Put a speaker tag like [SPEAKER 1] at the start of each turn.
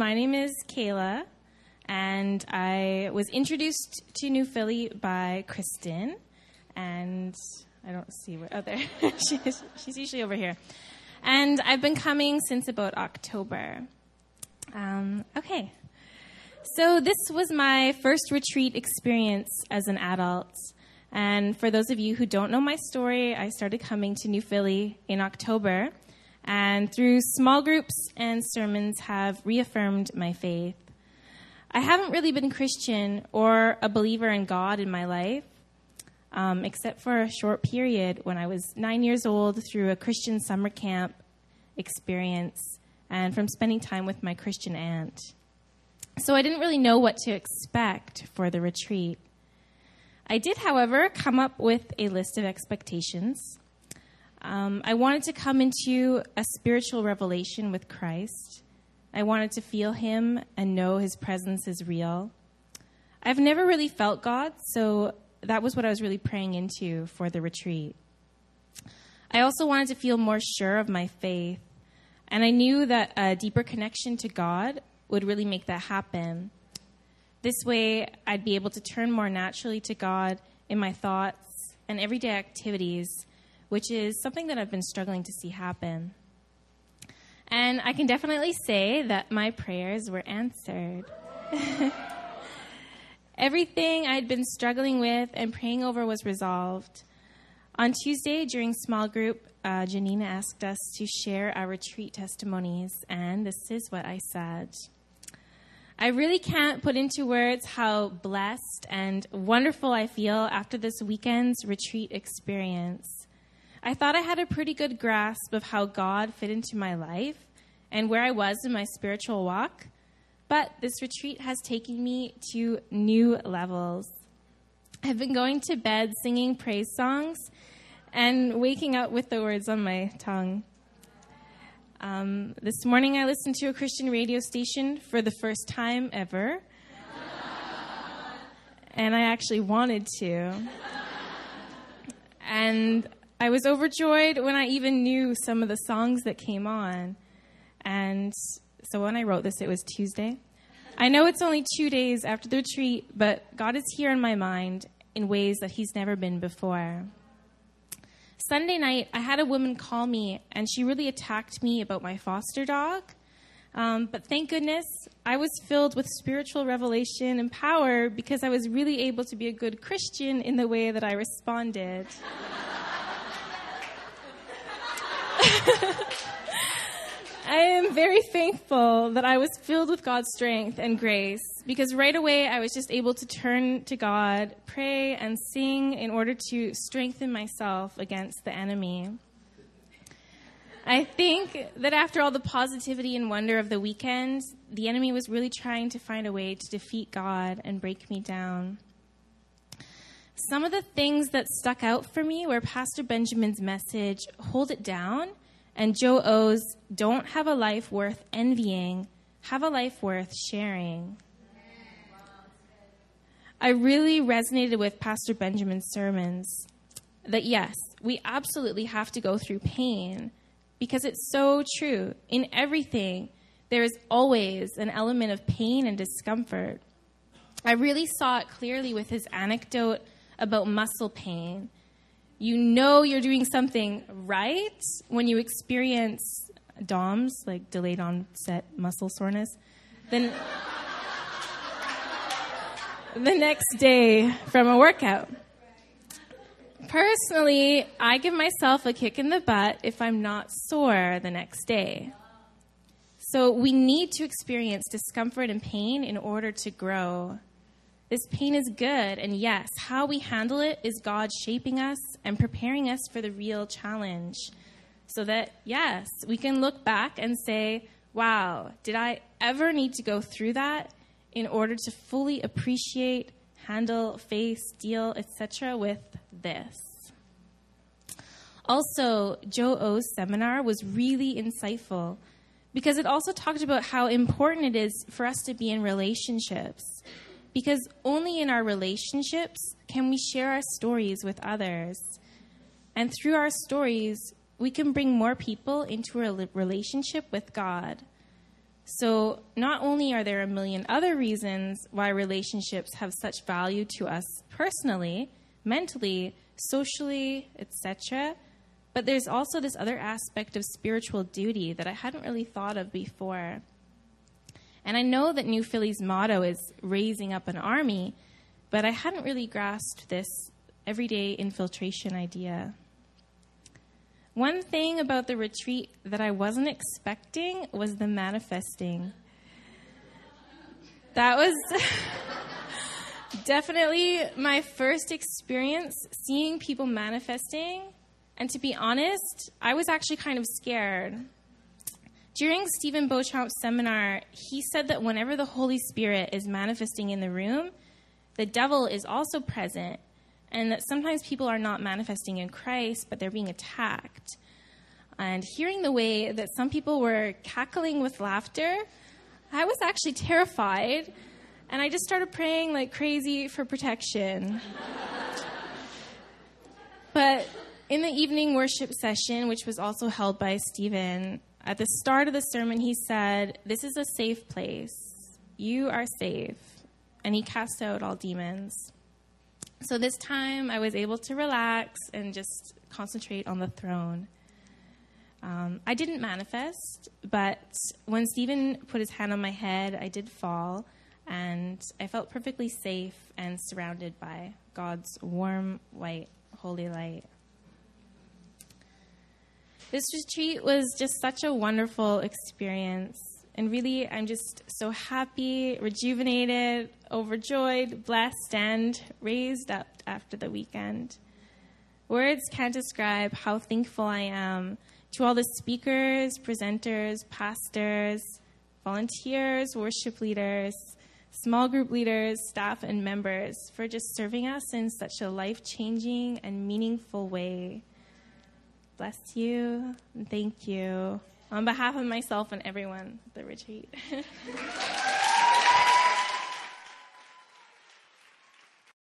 [SPEAKER 1] my name is Kayla, and I was introduced to New Philly by Kristen, and I don't see where. Oh, there. she's, she's usually over here. And I've been coming since about October. Um, okay. So, this was my first retreat experience as an adult. And for those of you who don't know my story, I started coming to New Philly in October, and through small groups and sermons have reaffirmed my faith. I haven't really been Christian or a believer in God in my life, um, except for a short period when I was nine years old through a Christian summer camp experience and from spending time with my Christian aunt. So I didn't really know what to expect for the retreat. I did, however, come up with a list of expectations. Um, I wanted to come into a spiritual revelation with Christ. I wanted to feel Him and know His presence is real. I've never really felt God, so that was what I was really praying into for the retreat. I also wanted to feel more sure of my faith, and I knew that a deeper connection to God would really make that happen. This way, I'd be able to turn more naturally to God in my thoughts and everyday activities, which is something that I've been struggling to see happen. And I can definitely say that my prayers were answered. Everything I'd been struggling with and praying over was resolved. On Tuesday, during small group, uh, Janina asked us to share our retreat testimonies, and this is what I said. I really can't put into words how blessed and wonderful I feel after this weekend's retreat experience. I thought I had a pretty good grasp of how God fit into my life and where I was in my spiritual walk, but this retreat has taken me to new levels. I've been going to bed singing praise songs and waking up with the words on my tongue. Um, this morning, I listened to a Christian radio station for the first time ever. and I actually wanted to. And I was overjoyed when I even knew some of the songs that came on. And so when I wrote this, it was Tuesday. I know it's only two days after the retreat, but God is here in my mind in ways that He's never been before. Sunday night, I had a woman call me, and she really attacked me about my foster dog. Um, but thank goodness I was filled with spiritual revelation and power because I was really able to be a good Christian in the way that I responded. I am very thankful that I was filled with God's strength and grace because right away I was just able to turn to God, pray, and sing in order to strengthen myself against the enemy. I think that after all the positivity and wonder of the weekend, the enemy was really trying to find a way to defeat God and break me down. Some of the things that stuck out for me were Pastor Benjamin's message, Hold It Down, and Joe O's Don't Have a Life Worth Envying, Have a Life Worth Sharing. I really resonated with Pastor Benjamin's sermons that yes, we absolutely have to go through pain because it's so true. In everything, there is always an element of pain and discomfort. I really saw it clearly with his anecdote about muscle pain you know you're doing something right when you experience DOMS, like delayed onset muscle soreness. Then the next day from a workout. Personally, I give myself a kick in the butt if I'm not sore the next day. So we need to experience discomfort and pain in order to grow. This pain is good, and yes, how we handle it is God shaping us and preparing us for the real challenge. So that, yes, we can look back and say, wow, did I ever need to go through that in order to fully appreciate, handle, face, deal, etc., with this? Also, Joe O's seminar was really insightful because it also talked about how important it is for us to be in relationships because only in our relationships can we share our stories with others. And through our stories, we can bring more people into a relationship with God. So, not only are there a million other reasons why relationships have such value to us personally, mentally, socially, etc., but there's also this other aspect of spiritual duty that I hadn't really thought of before. And I know that New Philly's motto is raising up an army, but I hadn't really grasped this everyday infiltration idea. One thing about the retreat that I wasn't expecting was the manifesting. That was definitely my first experience seeing people manifesting. And to be honest, I was actually kind of scared. During Stephen Beauchamp's seminar, he said that whenever the Holy Spirit is manifesting in the room, the devil is also present and that sometimes people are not manifesting in Christ, but they're being attacked. And hearing the way that some people were cackling with laughter, I was actually terrified. And I just started praying like crazy for protection. but in the evening worship session, which was also held by Stephen, at the start of the sermon, he said, This is a safe place. You are safe. And he cast out all demons. So this time I was able to relax and just concentrate on the throne. Um, I didn't manifest, but when Stephen put his hand on my head, I did fall, and I felt perfectly safe and surrounded by God's warm, white, holy light. This retreat was just such a wonderful experience. And really, I'm just so happy, rejuvenated, overjoyed, blessed, and raised up after the weekend. Words can't describe how thankful I am to all the speakers, presenters, pastors, volunteers, worship leaders, small group leaders, staff, and members for just serving us in such a life changing and meaningful way. Bless you and thank you on behalf of myself and everyone at the retreat.